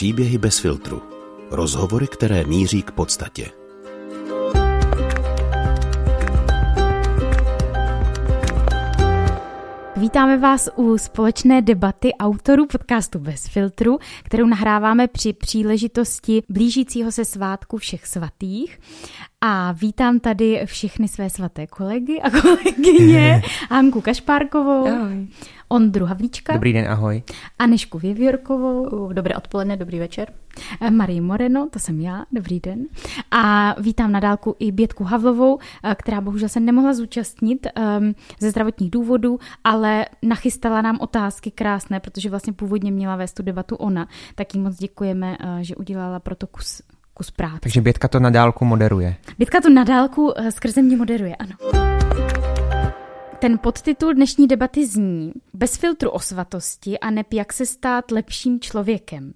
Příběhy bez filtru. Rozhovory, které míří k podstatě. Vítáme vás u společné debaty autorů podcastu Bez filtru, kterou nahráváme při příležitosti blížícího se svátku všech svatých. A vítám tady všechny své svaté kolegy a kolegyně. Hanku Kašpárkovou. Ahoj. Ondru Havlíčka. Dobrý den, ahoj. Anešku Věvěrkovou. Dobré odpoledne, dobrý večer. Marii Moreno, to jsem já, dobrý den. A vítám na dálku i Bětku Havlovou, která bohužel se nemohla zúčastnit um, ze zdravotních důvodů, ale nachystala nám otázky krásné, protože vlastně původně měla vést tu debatu ona. Tak jí moc děkujeme, uh, že udělala proto kus kus práce. Takže Bětka to na dálku moderuje. Bětka to na dálku uh, skrze mě moderuje, ano. Ten podtitul dnešní debaty zní Bez filtru o svatosti a neb jak se stát lepším člověkem.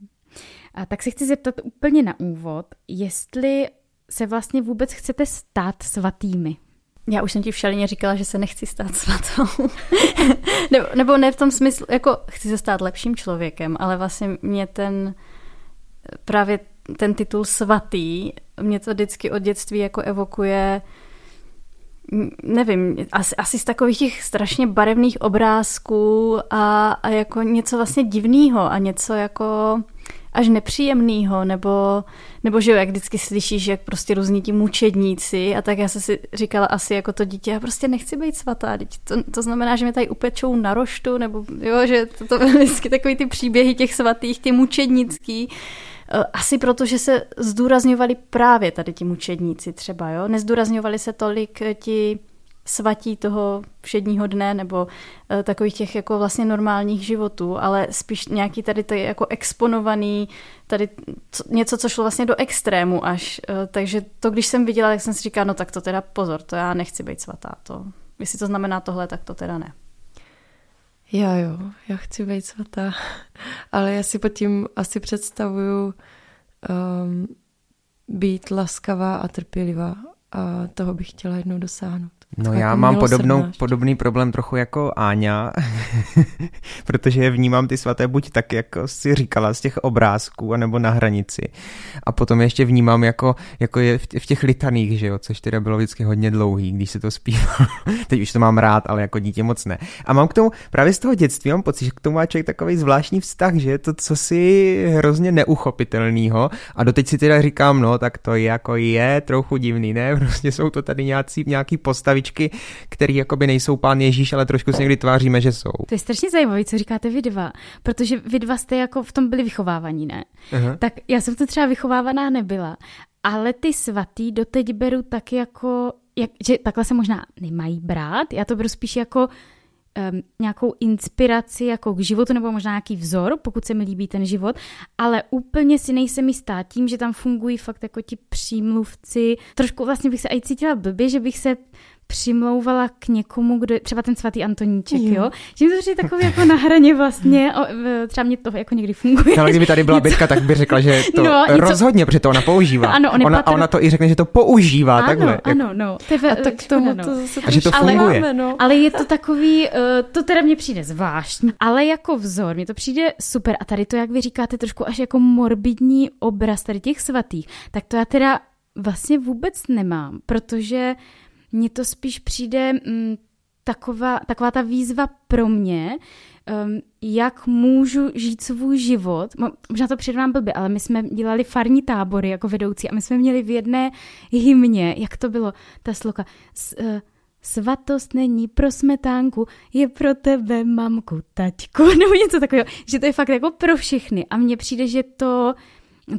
A tak se chci zeptat úplně na úvod, jestli se vlastně vůbec chcete stát svatými. Já už jsem ti v šalině říkala, že se nechci stát svatou. nebo, nebo ne v tom smyslu, jako chci se stát lepším člověkem, ale vlastně mě ten právě ten titul svatý, mě to vždycky od dětství jako evokuje nevím, asi, asi z takových těch strašně barevných obrázků a, a jako něco vlastně divného a něco jako až nepříjemného, nebo, nebo že jo, jak vždycky slyšíš, jak prostě různí ti mučedníci a tak já jsem si říkala asi jako to dítě, já prostě nechci být svatá, to, to znamená, že mě tady upečou na roštu, nebo jo, že to, to vždycky takový ty příběhy těch svatých, ty mučednický, asi proto, že se zdůrazňovali právě tady ti mučedníci třeba, jo? Nezdůrazňovali se tolik eh, ti svatí toho všedního dne nebo uh, takových těch jako vlastně normálních životů, ale spíš nějaký tady to jako exponovaný, tady co, něco, co šlo vlastně do extrému až. Takže to, když jsem viděla, tak jsem si říkala, no tak to teda pozor, to já nechci být svatá. To, jestli to znamená tohle, tak to teda ne. Já jo, já chci být svatá, ale já si pod tím asi představuju um, být laskavá a trpělivá a toho bych chtěla jednou dosáhnout. No já jako mám podobnou, podobný problém trochu jako Áňa, protože je vnímám ty svaté buď tak, jako si říkala, z těch obrázků, anebo na hranici. A potom ještě vnímám jako, jako je v těch litaných, že jo, což teda bylo vždycky hodně dlouhý, když se to zpívá. Teď už to mám rád, ale jako dítě moc ne. A mám k tomu, právě z toho dětství mám pocit, že k tomu má člověk takový zvláštní vztah, že je to co si hrozně neuchopitelného. A doteď si teda říkám, no tak to je jako je trochu divný, ne? Prostě jsou to tady nějací, nějaký postavy postavičky, které jakoby nejsou pán Ježíš, ale trošku si někdy tváříme, že jsou. To je strašně zajímavé, co říkáte vy dva, protože vy dva jste jako v tom byli vychovávaní, ne? Aha. Tak já jsem to třeba vychovávaná nebyla, ale ty svatý doteď beru tak jako, jak, že takhle se možná nemají brát, já to beru spíš jako um, nějakou inspiraci jako k životu nebo možná nějaký vzor, pokud se mi líbí ten život, ale úplně si nejsem jistá tím, že tam fungují fakt jako ti přímluvci. Trošku vlastně bych se i cítila blbě, že bych se přimlouvala k někomu, kdo je třeba ten svatý Antoníček, jo? jo? Že mi to přijde takový jako na hraně vlastně, o, třeba mě to jako někdy funguje. No, ale kdyby tady byla Bětka, tak by řekla, že to no, rozhodně, něco... protože to ona používá. Ano, on ona, patr... a ona to i řekne, že to používá ano, takhle. Ano, no. Tebe, a tak tomu no. to zase a že to funguje. Ale, no. ale je to takový, uh, to teda mně přijde zvláštní, ale jako vzor, mně to přijde super a tady to, jak vy říkáte, trošku až jako morbidní obraz tady těch svatých, tak to já teda vlastně vůbec nemám, protože mně to spíš přijde mm, taková, taková ta výzva pro mě, um, jak můžu žít svůj život. Možná to přijde nám blbě, ale my jsme dělali farní tábory jako vedoucí a my jsme měli v jedné hymně, jak to bylo, ta sloka, s, uh, Svatost není pro smetánku, je pro tebe, mamku, taťku, nebo něco takového. Že to je fakt jako pro všechny. A mně přijde, že to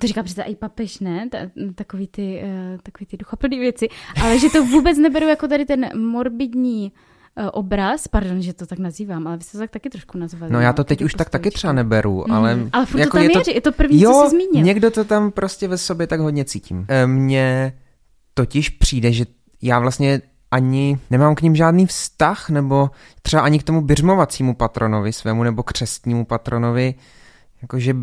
to říká přece i papež, ne? Ta, takový ty, uh, takový ty duchoplný věci, ale že to vůbec neberu jako tady ten morbidní uh, obraz, pardon, že to tak nazývám, ale vy jste to tak taky trošku nazvali. No já to teď už tak taky třeba neberu, mm. ale... Ale furt jako to tam je, to... je to první, jo, co jsi zmínil. někdo to tam prostě ve sobě tak hodně cítím. E, mně totiž přijde, že já vlastně ani nemám k ním žádný vztah, nebo třeba ani k tomu běžmovacímu patronovi svému, nebo křestnímu patronovi, jakože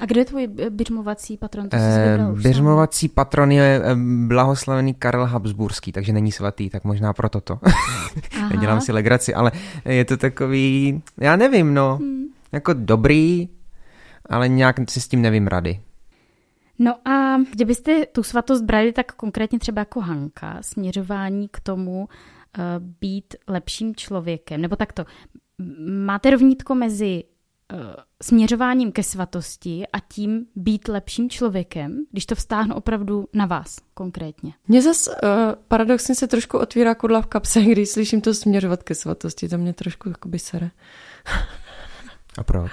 a kdo je tvůj běžmovací patron? To eh, běžmovací patron je eh, blahoslavený Karel Habsburský, takže není svatý, tak možná proto to. Nedělám si legraci, ale je to takový, já nevím, no, hmm. jako dobrý, ale nějak si s tím nevím rady. No a kdybyste tu svatost brali tak konkrétně třeba jako Hanka, směřování k tomu uh, být lepším člověkem, nebo takto, máte rovnítko mezi směřováním ke svatosti a tím být lepším člověkem, když to vztáhnu opravdu na vás konkrétně? Mně zase uh, paradoxně se trošku otvírá kudla v kapse, když slyším to směřovat ke svatosti, to mě trošku jakoby sere. a proč?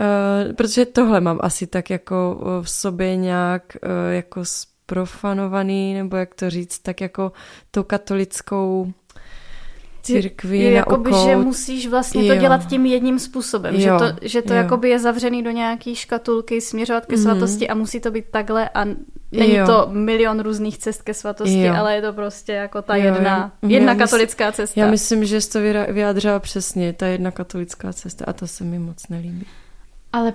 Uh, protože tohle mám asi tak jako v sobě nějak uh, jako sprofanovaný, nebo jak to říct, tak jako tou katolickou církví je, na jakoby, že musíš vlastně jo. to dělat tím jedním způsobem, jo. že to, že to jakoby je zavřený do nějaký škatulky, směřovat ke mm. svatosti a musí to být takhle a není jo. to milion různých cest ke svatosti, jo. ale je to prostě jako ta jo, jedna, jo. jedna já katolická cesta. Já myslím, že jsi to vyjádřila přesně, ta jedna katolická cesta a to se mi moc nelíbí. Ale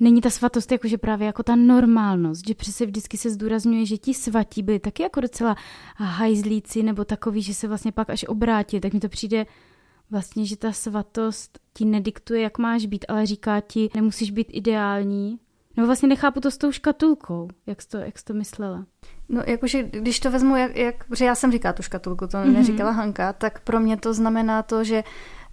není ta svatost jakože právě jako ta normálnost, že přece vždycky se zdůrazňuje, že ti svatí byli taky jako docela hajzlíci nebo takový, že se vlastně pak až obrátí, tak mi to přijde vlastně, že ta svatost ti nediktuje, jak máš být, ale říká ti, nemusíš být ideální. No vlastně nechápu to s tou škatulkou, jak jsi to, jak jsi to myslela. No jakože, když to vezmu, jak, jak, protože já jsem říkala tu škatulku, to mm-hmm. neříkala Hanka, tak pro mě to znamená to, že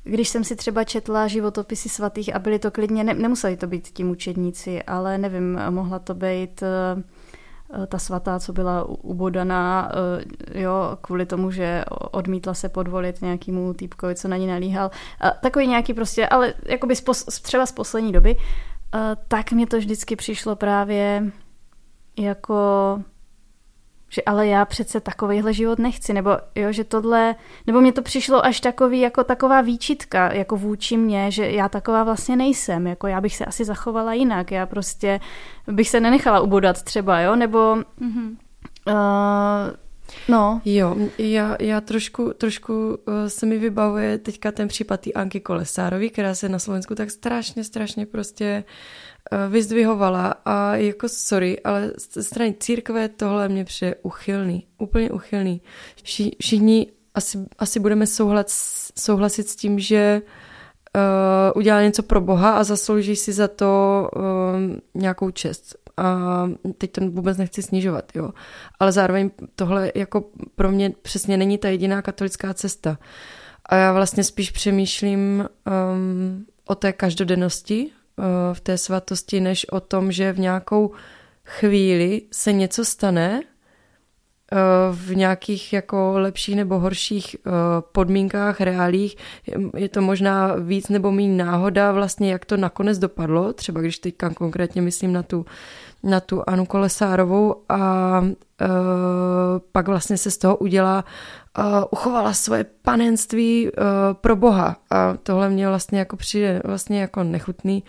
když jsem si třeba četla životopisy svatých a byly to klidně, ne, nemuseli to být ti mučedníci, ale nevím, mohla to být uh, ta svatá, co byla ubodaná, uh, jo, kvůli tomu, že odmítla se podvolit nějakému týpkovi, co na ní nalíhal. Takový nějaký prostě, ale jakoby z pos, třeba z poslední doby, tak mě to vždycky přišlo právě jako že ale já přece takovýhle život nechci, nebo jo, že tohle, nebo mě to přišlo až takový, jako taková výčitka, jako vůči mě, že já taková vlastně nejsem, jako já bych se asi zachovala jinak, já prostě bych se nenechala ubodat třeba, jo, nebo mm-hmm. uh, No. Jo, já, já trošku, trošku uh, se mi vybavuje teďka ten případ té Anky Kolesárový, která se na Slovensku tak strašně, strašně prostě Eh, vyzdvihovala a jako sorry, ale ze strany církve tohle mě přijde uchylný, úplně uchylný. Vši, všichni asi, asi budeme souhlas, souhlasit s tím, že uh, udělá něco pro Boha a zaslouží si za to uh, nějakou čest. A teď to vůbec nechci snižovat, jo. Ale zároveň tohle jako pro mě přesně není ta jediná katolická cesta. A já vlastně spíš přemýšlím um, o té každodennosti, v té svatosti, než o tom, že v nějakou chvíli se něco stane v nějakých jako lepších nebo horších podmínkách, reálích. Je to možná víc nebo méně náhoda vlastně, jak to nakonec dopadlo. Třeba když teďka konkrétně myslím na tu, na tu Anu Kolesárovou a uh, pak vlastně se z toho udělá uchovala svoje panenství pro Boha a tohle mě vlastně jako přijde vlastně jako nechutný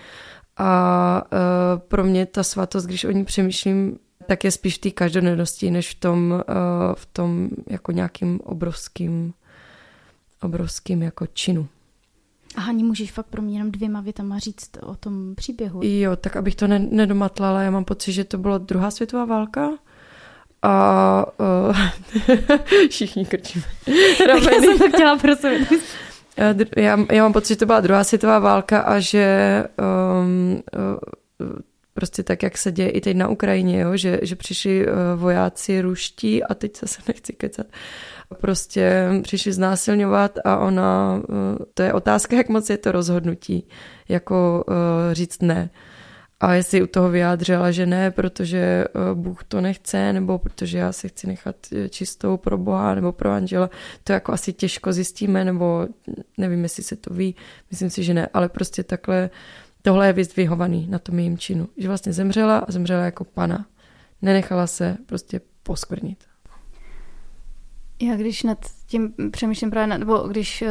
a uh, pro mě ta svatost, když o ní přemýšlím, tak je spíš v té každodennosti, než v tom, uh, v tom jako nějakým obrovským obrovským jako činu. Aha, můžeš fakt pro mě jenom dvěma větama říct o tom příběhu. Jo, tak abych to ne- nedomatlala, já mám pocit, že to byla druhá světová válka a uh, všichni krčíme. já jsem to chtěla prosím. Já, já mám pocit, že to byla druhá světová válka a že um, uh, prostě tak, jak se děje i teď na Ukrajině, jo? Že, že přišli uh, vojáci ruští a teď zase nechci kecat, prostě přišli znásilňovat a ona, uh, to je otázka, jak moc je to rozhodnutí, jako uh, říct ne. A jestli u toho vyjádřila, že ne, protože eh, Bůh to nechce, nebo protože já si chci nechat eh, čistou pro Boha nebo pro Anžela, to jako asi těžko zjistíme, nebo nevím, jestli se to ví, myslím si, že ne, ale prostě takhle tohle je vyzdvihovaný na tom jejím činu, že vlastně zemřela a zemřela jako pana. Nenechala se prostě poskvrnit. Já když nad tím přemýšlím právě, nebo když uh,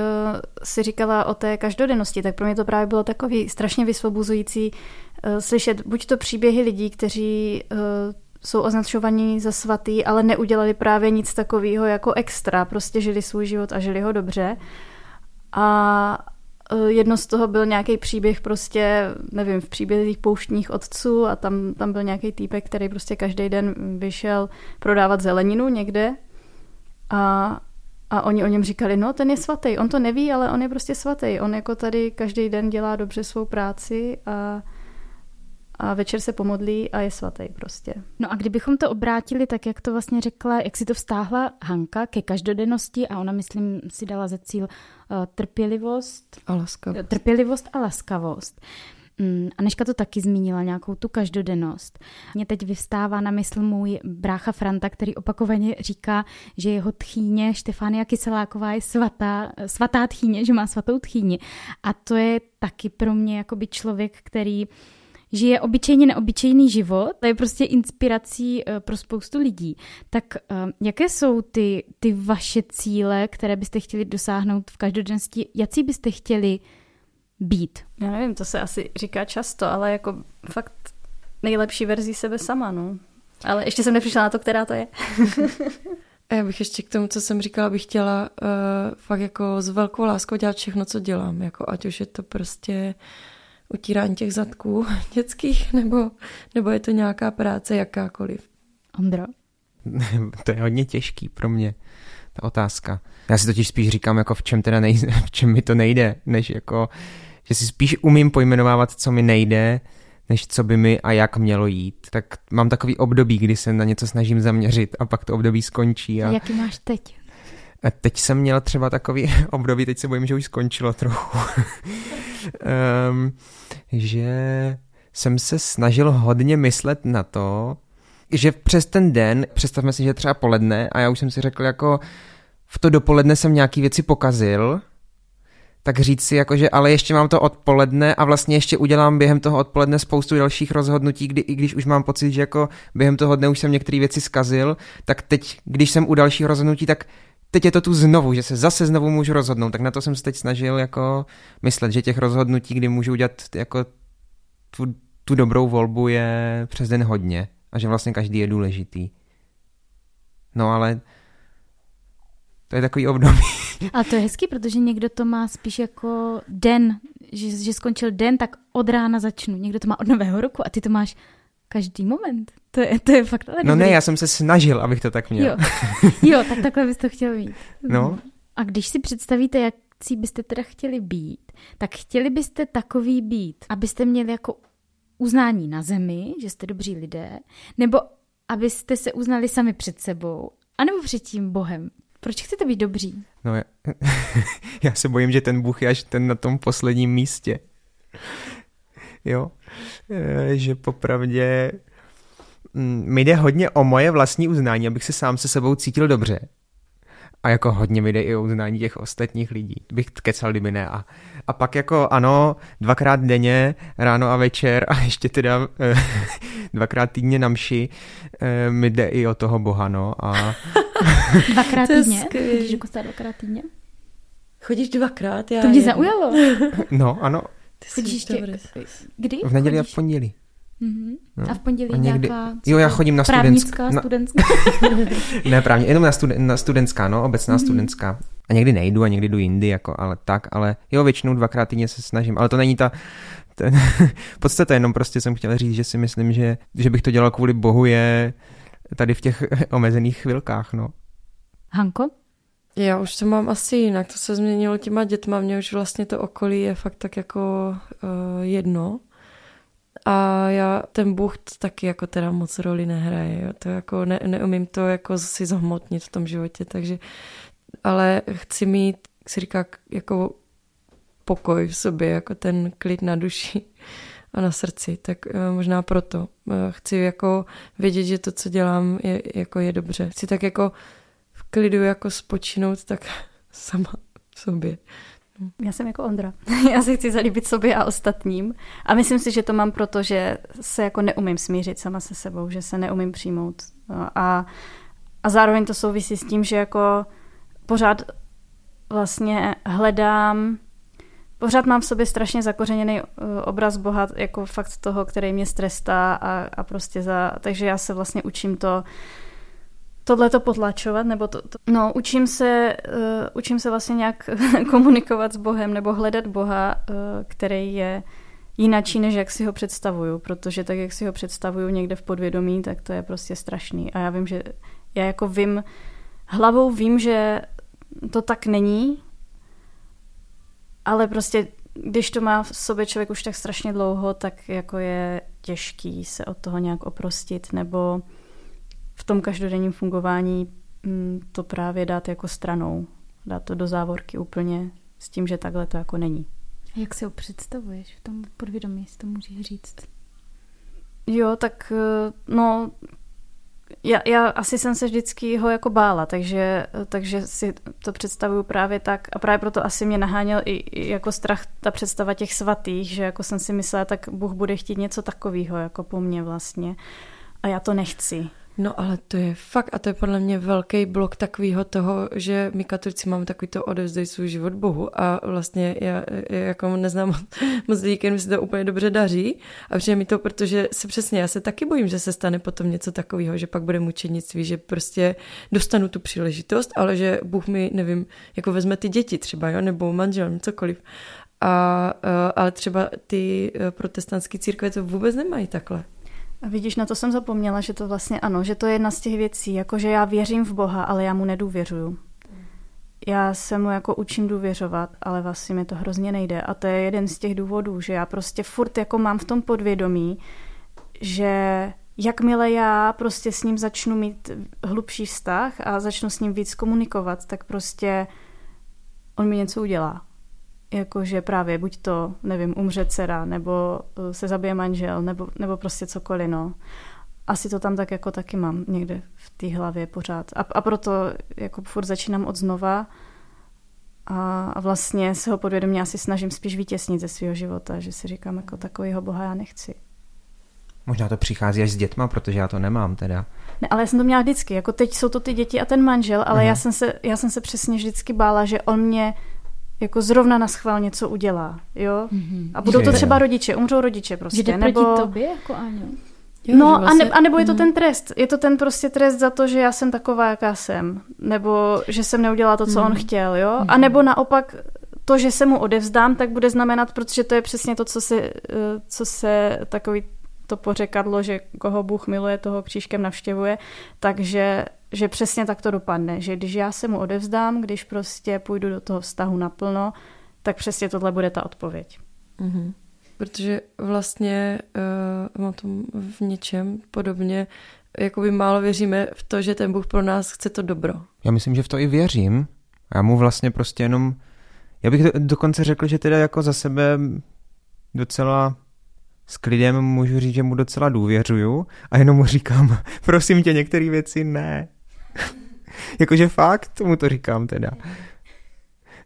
si říkala o té každodennosti, tak pro mě to právě bylo takový strašně vysvobozující uh, slyšet buď to příběhy lidí, kteří uh, jsou označovaní za svatý, ale neudělali právě nic takového jako extra, prostě žili svůj život a žili ho dobře. A jedno z toho byl nějaký příběh prostě, nevím, v příbězích pouštních otců a tam, tam byl nějaký týpek, který prostě každý den vyšel prodávat zeleninu někde a, a oni o něm říkali, no ten je svatý, on to neví, ale on je prostě svatý. On jako tady každý den dělá dobře svou práci a, a večer se pomodlí a je svatý prostě. No a kdybychom to obrátili tak, jak to vlastně řekla, jak si to vztáhla Hanka ke každodennosti a ona, myslím, si dala za cíl uh, trpělivost. A laskavost. Trpělivost a laskavost. Mm, Aneška to taky zmínila, nějakou tu každodennost. Mně teď vyvstává na mysl můj brácha Franta, který opakovaně říká, že jeho tchýně Štefánia Kyseláková je svatá, svatá tchýně, že má svatou tchýni. A to je taky pro mě jakoby člověk, který žije obyčejně neobyčejný život, to je prostě inspirací eh, pro spoustu lidí. Tak eh, jaké jsou ty, ty vaše cíle, které byste chtěli dosáhnout v každodennosti? Jaký byste chtěli být? Já nevím, to se asi říká často, ale jako fakt nejlepší verzi sebe sama, no. Ale ještě jsem nepřišla na to, která to je. A já bych ještě k tomu, co jsem říkala, bych chtěla uh, fakt jako s velkou láskou dělat všechno, co dělám. Jako ať už je to prostě utírání těch zadků dětských, nebo, nebo je to nějaká práce jakákoliv. Ondro? to je hodně těžký pro mě, ta otázka. Já si totiž spíš říkám, jako v čem teda nejde, v čem mi to nejde, než jako, že si spíš umím pojmenovávat, co mi nejde, než co by mi a jak mělo jít. Tak mám takový období, kdy se na něco snažím zaměřit a pak to období skončí. A, a jaký máš teď? Teď jsem měl třeba takový období, teď se bojím, že už skončilo trochu, um, že jsem se snažil hodně myslet na to, že přes ten den, představme si, že třeba poledne a já už jsem si řekl jako v to dopoledne jsem nějaký věci pokazil, tak říct si jako, že ale ještě mám to odpoledne a vlastně ještě udělám během toho odpoledne spoustu dalších rozhodnutí, kdy i když už mám pocit, že jako během toho dne už jsem některé věci skazil, tak teď, když jsem u dalších rozhodnutí, tak teď je to tu znovu, že se zase znovu můžu rozhodnout, tak na to jsem se teď snažil jako myslet, že těch rozhodnutí, kdy můžu udělat jako tu, tu dobrou volbu je přes den hodně a že vlastně každý je důležitý. No ale to je takový období. A to je hezky, protože někdo to má spíš jako den, že, že skončil den, tak od rána začnu. Někdo to má od nového roku a ty to máš každý moment. To je, to je fakt ale No dobrý. ne, já jsem se snažil, abych to tak měl. Jo, jo tak takhle bys to chtěl mít. No. A když si představíte, jak si byste teda chtěli být, tak chtěli byste takový být, abyste měli jako uznání na zemi, že jste dobří lidé, nebo abyste se uznali sami před sebou, anebo před tím Bohem. Proč chcete být dobří? No, já, já se bojím, že ten Bůh je až ten na tom posledním místě. Jo, e, že popravdě mm, mi jde hodně o moje vlastní uznání, abych se sám se sebou cítil dobře. A jako hodně mi jde i o uznání těch ostatních lidí. Bych kecal, kdyby ne. A, a pak jako ano, dvakrát denně, ráno a večer a ještě teda eh, dvakrát týdně na mši eh, mi jde i o toho Boha, no. A... dvakrát týdně? Chodíš do kostela dvakrát týdně? Chodíš dvakrát? Já to mě zaujalo. no, ano. Ty Chodíš tě... Kdy? V neděli a v pondělí. Mm-hmm. No. A v pondělí a někdy... nějaká... Jo, já chodím na studentská. Na... studentská. ne, právě, jenom na, studen, na studentská, no, obecná mm-hmm. studentská. A někdy nejdu a někdy jdu jindy, jako, ale tak, ale jo, většinou dvakrát týdně se snažím, ale to není ta, ten, podstata, jenom prostě jsem chtěl říct, že si myslím, že, že bych to dělal kvůli Bohu je tady v těch omezených chvilkách, no. Hanko? Já už to mám asi jinak, to se změnilo těma dětma, mě už vlastně to okolí je fakt tak jako uh, jedno. A já, ten Bůh taky jako teda moc roli nehraje, jo. to jako ne, neumím to jako si zhmotnit v tom životě, takže, ale chci mít, jak se říká, jako pokoj v sobě, jako ten klid na duši a na srdci, tak uh, možná proto uh, chci jako vědět, že to, co dělám, je, jako je dobře. Chci tak jako klidu jako spočinout tak sama v sobě. Já jsem jako Ondra. Já si chci zalíbit sobě a ostatním. A myslím si, že to mám proto, že se jako neumím smířit sama se sebou, že se neumím přijmout. A, a zároveň to souvisí s tím, že jako pořád vlastně hledám, pořád mám v sobě strašně zakořeněný uh, obraz Boha, jako fakt toho, který mě strestá a, a prostě za, takže já se vlastně učím to tohle to potlačovat, nebo to, to, no, učím se, uh, učím se vlastně nějak komunikovat s Bohem, nebo hledat Boha, uh, který je jinačí, než jak si ho představuju, protože tak, jak si ho představuju někde v podvědomí, tak to je prostě strašný. A já vím, že já jako vím, hlavou vím, že to tak není, ale prostě když to má v sobě člověk už tak strašně dlouho, tak jako je těžký se od toho nějak oprostit, nebo v tom každodenním fungování mm, to právě dát jako stranou, dát to do závorky úplně s tím, že takhle to jako není. A jak si ho představuješ v tom podvědomí, jestli to můžeš říct? Jo, tak eh, no, já, já asi jsem se vždycky ho jako bála, takže, takže si to představuju právě tak a právě proto asi mě naháněl i, i jako strach ta představa těch svatých, že jako jsem si myslela, tak Bůh bude chtít něco takového jako po mně vlastně a já to nechci. No ale to je fakt a to je podle mě velký blok takového toho, že my katolici máme takový to odevzdej svůj život Bohu a vlastně já, já jako neznám moc lidí, kterým se to úplně dobře daří a přijde mi to, protože se přesně, já se taky bojím, že se stane potom něco takového, že pak bude mučenictví, že prostě dostanu tu příležitost, ale že Bůh mi, nevím, jako vezme ty děti třeba, jo, nebo manžel, cokoliv. A, a, ale třeba ty eh, protestantské církve to vůbec nemají takhle. A vidíš, na to jsem zapomněla, že to vlastně ano, že to je jedna z těch věcí, jako že já věřím v Boha, ale já mu nedůvěřuju. Já se mu jako učím důvěřovat, ale vlastně mi to hrozně nejde. A to je jeden z těch důvodů, že já prostě furt jako mám v tom podvědomí, že jakmile já prostě s ním začnu mít hlubší vztah a začnu s ním víc komunikovat, tak prostě on mi něco udělá jakože právě buď to, nevím, umře dcera, nebo eh, se zabije manžel, nebo, nebo prostě cokoliv, no. Asi to tam tak jako taky mám někde v té hlavě pořád. A, a proto jako furt začínám od znova a, a vlastně se ho podvědomě asi snažím spíš vytěsnit ze svého života, že si říkám, jako takovýho boha já nechci. Možná to přichází až s dětma, protože já to nemám teda. Ne, ale já jsem to měla vždycky. Jako teď jsou to ty děti a ten manžel, ale já jsem, se, já jsem se přesně vždycky bála, že on mě jako zrovna na schvál něco udělá, jo? Mm-hmm. A budou to třeba rodiče, umřou rodiče prostě. Jde nebo... proti tobě jako Aňo? Jo, no, vlastně... a, ne, a nebo je to mhm. ten trest. Je to ten prostě trest za to, že já jsem taková, jaká jsem. Nebo že jsem neudělala to, co mm. on mhm. chtěl, jo? Mm. A nebo naopak to, že se mu odevzdám, tak bude znamenat, protože to je přesně to, co se, eh, co se takový to pořekadlo, že koho Bůh miluje, toho křížkem navštěvuje, takže že přesně tak to dopadne, že když já se mu odevzdám, když prostě půjdu do toho vztahu naplno, tak přesně tohle bude ta odpověď. Mm-hmm. Protože vlastně uh, na tom v něčem podobně jakoby málo věříme v to, že ten Bůh pro nás chce to dobro. Já myslím, že v to i věřím. Já mu vlastně prostě jenom, já bych dokonce řekl, že teda jako za sebe docela s klidem můžu říct, že mu docela důvěřuju a jenom mu říkám, prosím tě, některé věci ne. Jakože fakt mu to říkám teda.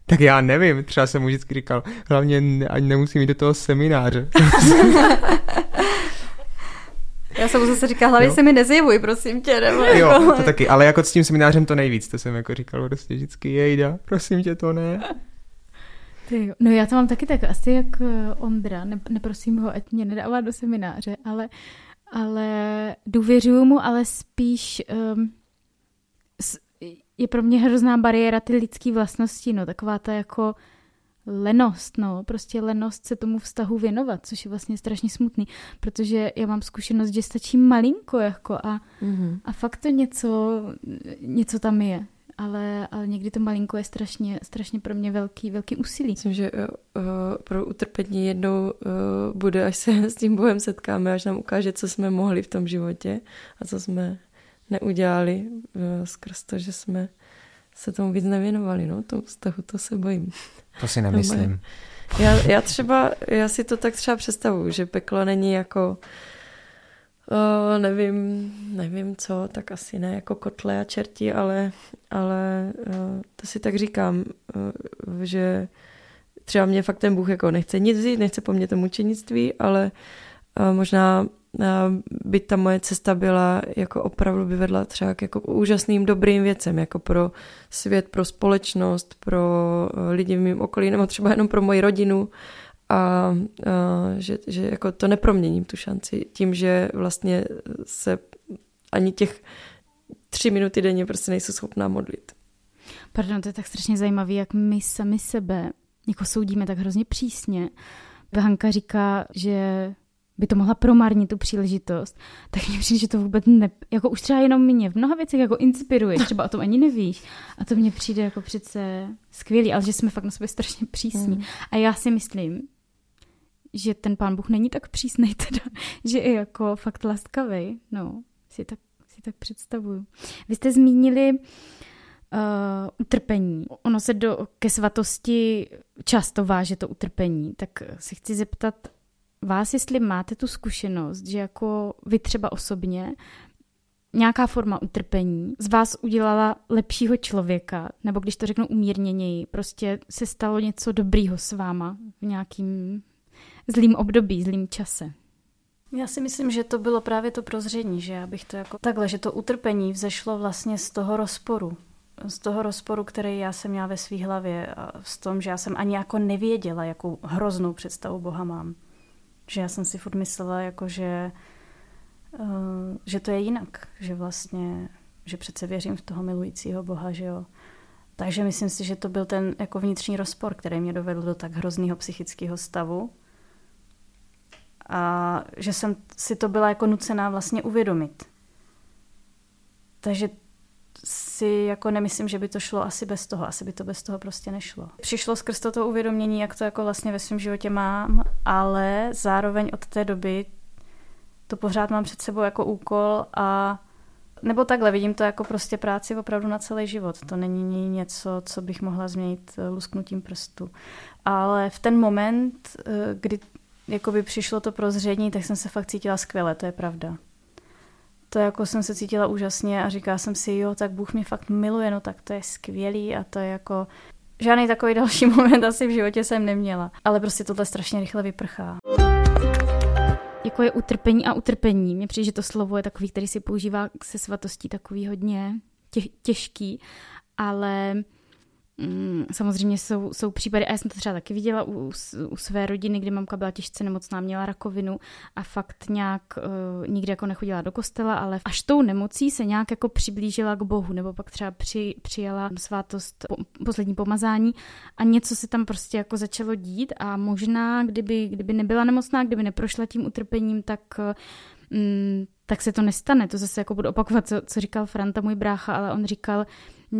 Tak já nevím, třeba jsem mu vždycky říkal, hlavně ani nemusím jít do toho semináře. Já jsem mu zase říkal, hlavně jo. se mi nezjevuj, prosím tě. Nebo jo, jako... to taky, ale jako s tím seminářem to nejvíc, to jsem jako říkal prostě vždycky, jejda, prosím tě, to ne. Ty, no já to mám taky tak, asi jak eh, Ondra, ne, neprosím ho, ať mě nedává do semináře, ale, ale důvěřuju mu, ale spíš um, je pro mě hrozná bariéra ty lidské vlastnosti, no, taková ta jako lenost, no, prostě lenost se tomu vztahu věnovat, což je vlastně strašně smutný, protože já mám zkušenost, že stačí malinko, jako a, mm-hmm. a fakt to něco, něco tam je, ale, ale někdy to malinko je strašně, strašně pro mě velký, velký úsilí. Myslím, že uh, pro utrpení jednou uh, bude, až se s tím Bohem setkáme, až nám ukáže, co jsme mohli v tom životě a co jsme neudělali uh, skrz to, že jsme se tomu víc nevěnovali, no, tomu vztahu, to se bojím. To si nemyslím. já, já třeba, já si to tak třeba představuju, že peklo není jako Uh, nevím, nevím co, tak asi ne jako kotle a čerti, ale, ale uh, to si tak říkám, uh, že třeba mě fakt ten Bůh jako nechce nic vzít, nechce po mně to mučenictví, ale uh, možná by ta moje cesta byla, jako opravdu by vedla třeba k jako úžasným dobrým věcem, jako pro svět, pro společnost, pro eh, lidi v mém okolí, nebo třeba jenom pro moji rodinu a, a že, že jako to neproměním tu šanci tím, že vlastně se ani těch tři minuty denně prostě nejsou schopná modlit. Pardon, to je tak strašně zajímavé, jak my sami sebe jako soudíme tak hrozně přísně. Hanka říká, že by to mohla promarnit tu příležitost, tak mně přijde, že to vůbec ne, jako už třeba jenom mě v mnoha věcech jako inspiruje, třeba o tom ani nevíš. A to mně přijde jako přece skvělý, ale že jsme fakt na sobě strašně přísní. Mm. A já si myslím, že ten pán Bůh není tak přísnej teda, že je jako fakt laskavý, no, si tak, si tak představuju. Vy jste zmínili uh, utrpení. Ono se do, ke svatosti často váže to utrpení, tak si chci zeptat vás, jestli máte tu zkušenost, že jako vy třeba osobně nějaká forma utrpení z vás udělala lepšího člověka, nebo když to řeknu umírněněji, prostě se stalo něco dobrýho s váma v nějakým zlým období, zlým čase. Já si myslím, že to bylo právě to prozření, že já bych to jako takhle, že to utrpení vzešlo vlastně z toho rozporu. Z toho rozporu, který já jsem měla ve své hlavě a z tom, že já jsem ani jako nevěděla, jakou hroznou představu Boha mám. Že já jsem si furt myslela, jako že Eh, že to je jinak, že vlastně, že přece věřím v toho milujícího Boha, že jo. Takže myslím si, že to byl ten jako vnitřní rozpor, který mě dovedl do tak hrozného psychického stavu. A že jsem si to byla jako nucená vlastně uvědomit. Takže si jako nemyslím, že by to šlo asi bez toho. Asi by to bez toho prostě nešlo. Přišlo skrz toto uvědomění, jak to jako vlastně ve svém životě mám, ale zároveň od té doby to pořád mám před sebou jako úkol a nebo takhle, vidím to jako prostě práci opravdu na celý život. To není něco, co bych mohla změnit eh, lusknutím prstu. Ale v ten moment, eh, kdy jakoby přišlo to prozření, tak jsem se fakt cítila skvěle, to je pravda. To jako jsem se cítila úžasně a říkala jsem si, jo, tak Bůh mě fakt miluje, no tak to je skvělý a to je jako... Žádný takový další moment asi v životě jsem neměla. Ale prostě tohle strašně rychle vyprchá jako je utrpení a utrpení. Mně přijde, že to slovo je takový, který si používá se svatostí takový hodně těžký, ale Mm, samozřejmě jsou, jsou případy, a já jsem to třeba taky viděla u, u své rodiny, kdy mamka byla těžce nemocná, měla rakovinu a fakt nějak uh, nikdy jako nechodila do kostela, ale až tou nemocí se nějak jako přiblížila k Bohu, nebo pak třeba při, přijala svátost po, poslední pomazání a něco se tam prostě jako začalo dít a možná, kdyby, kdyby nebyla nemocná, kdyby neprošla tím utrpením, tak uh, tak se to nestane. To zase jako budu opakovat, co, co říkal Franta, můj brácha, ale on říkal,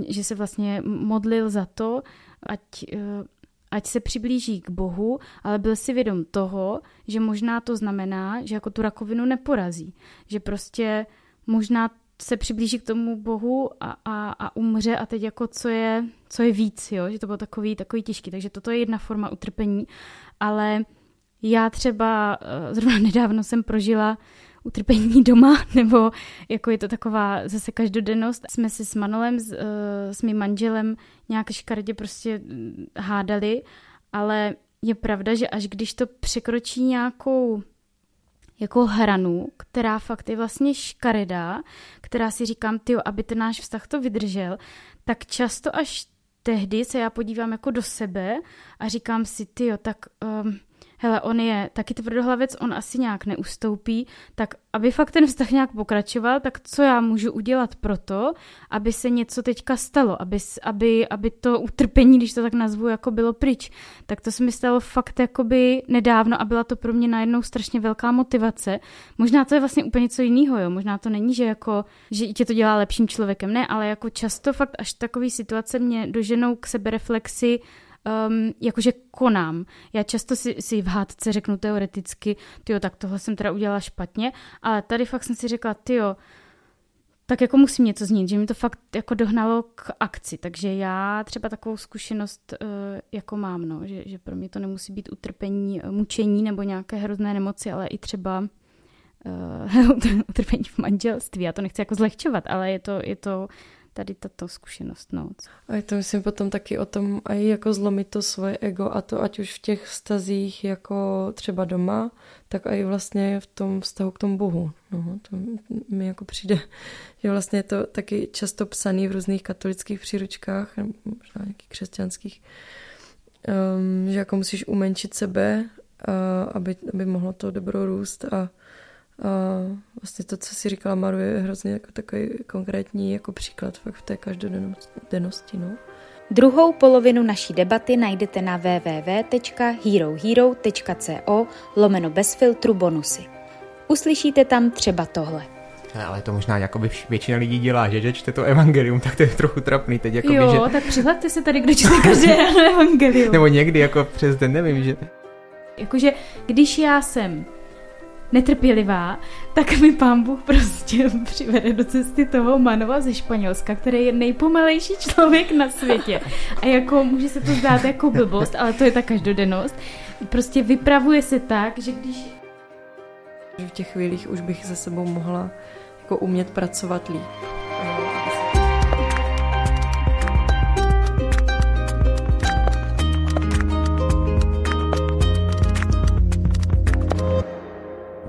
že se vlastně modlil za to, ať, eh, ať se přiblíží k Bohu, ale byl si vědom toho, že možná to znamená, že jako tu rakovinu neporazí. Že prostě možná se přiblíží k tomu Bohu a, a, a umře a teď jako co je, co je víc, jo? že to bylo takový, takový těžký. Takže toto je jedna forma utrpení, ale já třeba eh, zrovna nedávno jsem prožila utrpení doma, nebo jako je to taková zase každodennost. Jsme si s Manolem, s, uh, s mým manželem nějak škaredě prostě mm, hádali, ale je pravda, že až když to překročí nějakou jako hranu, která fakt je vlastně škaredá, která si říkám, ty, aby ten náš vztah to vydržel, tak často až tehdy se já podívám jako do sebe a říkám si, ty, tak um, hele, on je taky tvrdohlavec, on asi nějak neustoupí, tak aby fakt ten vztah nějak pokračoval, tak co já můžu udělat pro to, aby se něco teďka stalo, aby, aby, aby to utrpení, když to tak nazvu, jako bylo pryč. Tak to se mi stalo fakt jakoby nedávno a byla to pro mě najednou strašně velká motivace. Možná to je vlastně úplně něco jiného, jo. Možná to není, že jako, že tě to dělá lepším člověkem, ne, ale jako často fakt až takové situace mě doženou k sebereflexi, um, jakože konám. Já často si, si v hádce řeknu teoreticky, tyjo, tak tohle jsem teda udělala špatně, ale tady fakt jsem si řekla, tyjo, tak jako musím něco změnit, že mi to fakt jako dohnalo k akci, takže já třeba takovou zkušenost uh, jako mám, no, že, že pro mě to nemusí být utrpení, uh, mučení nebo nějaké hrozné nemoci, ale i třeba uh, utrpení v manželství. Já to nechci jako zlehčovat, ale je to, je to tady tato zkušenost. No. A je to myslím potom taky o tom, aj jako zlomit to svoje ego a to ať už v těch vztazích jako třeba doma, tak i vlastně v tom vztahu k tomu Bohu. No, to mi jako přijde, že vlastně je to taky často psaný v různých katolických příručkách, nebo možná nějakých křesťanských, um, že jako musíš umenšit sebe, aby, aby mohlo to dobro růst a a vlastně to, co si říkala Maru, je hrozně jako takový konkrétní jako příklad fakt v té každodennosti. No. Druhou polovinu naší debaty najdete na www.herohero.co lomeno bez filtru bonusy. Uslyšíte tam třeba tohle. Ale to možná jako by většina lidí dělá, že, že čte to evangelium, tak to je trochu trapný teď. Jako jo, by, že... tak přihlaďte se tady, kdo čte každé evangelium. Nebo někdy jako přes den, nevím, že... Jakože když já jsem netrpělivá, tak mi pán Bůh prostě přivede do cesty toho manova ze Španělska, který je nejpomalejší člověk na světě. A jako může se to zdát jako blbost, ale to je ta každodennost. Prostě vypravuje se tak, že když... V těch chvílích už bych se sebou mohla jako umět pracovat líp.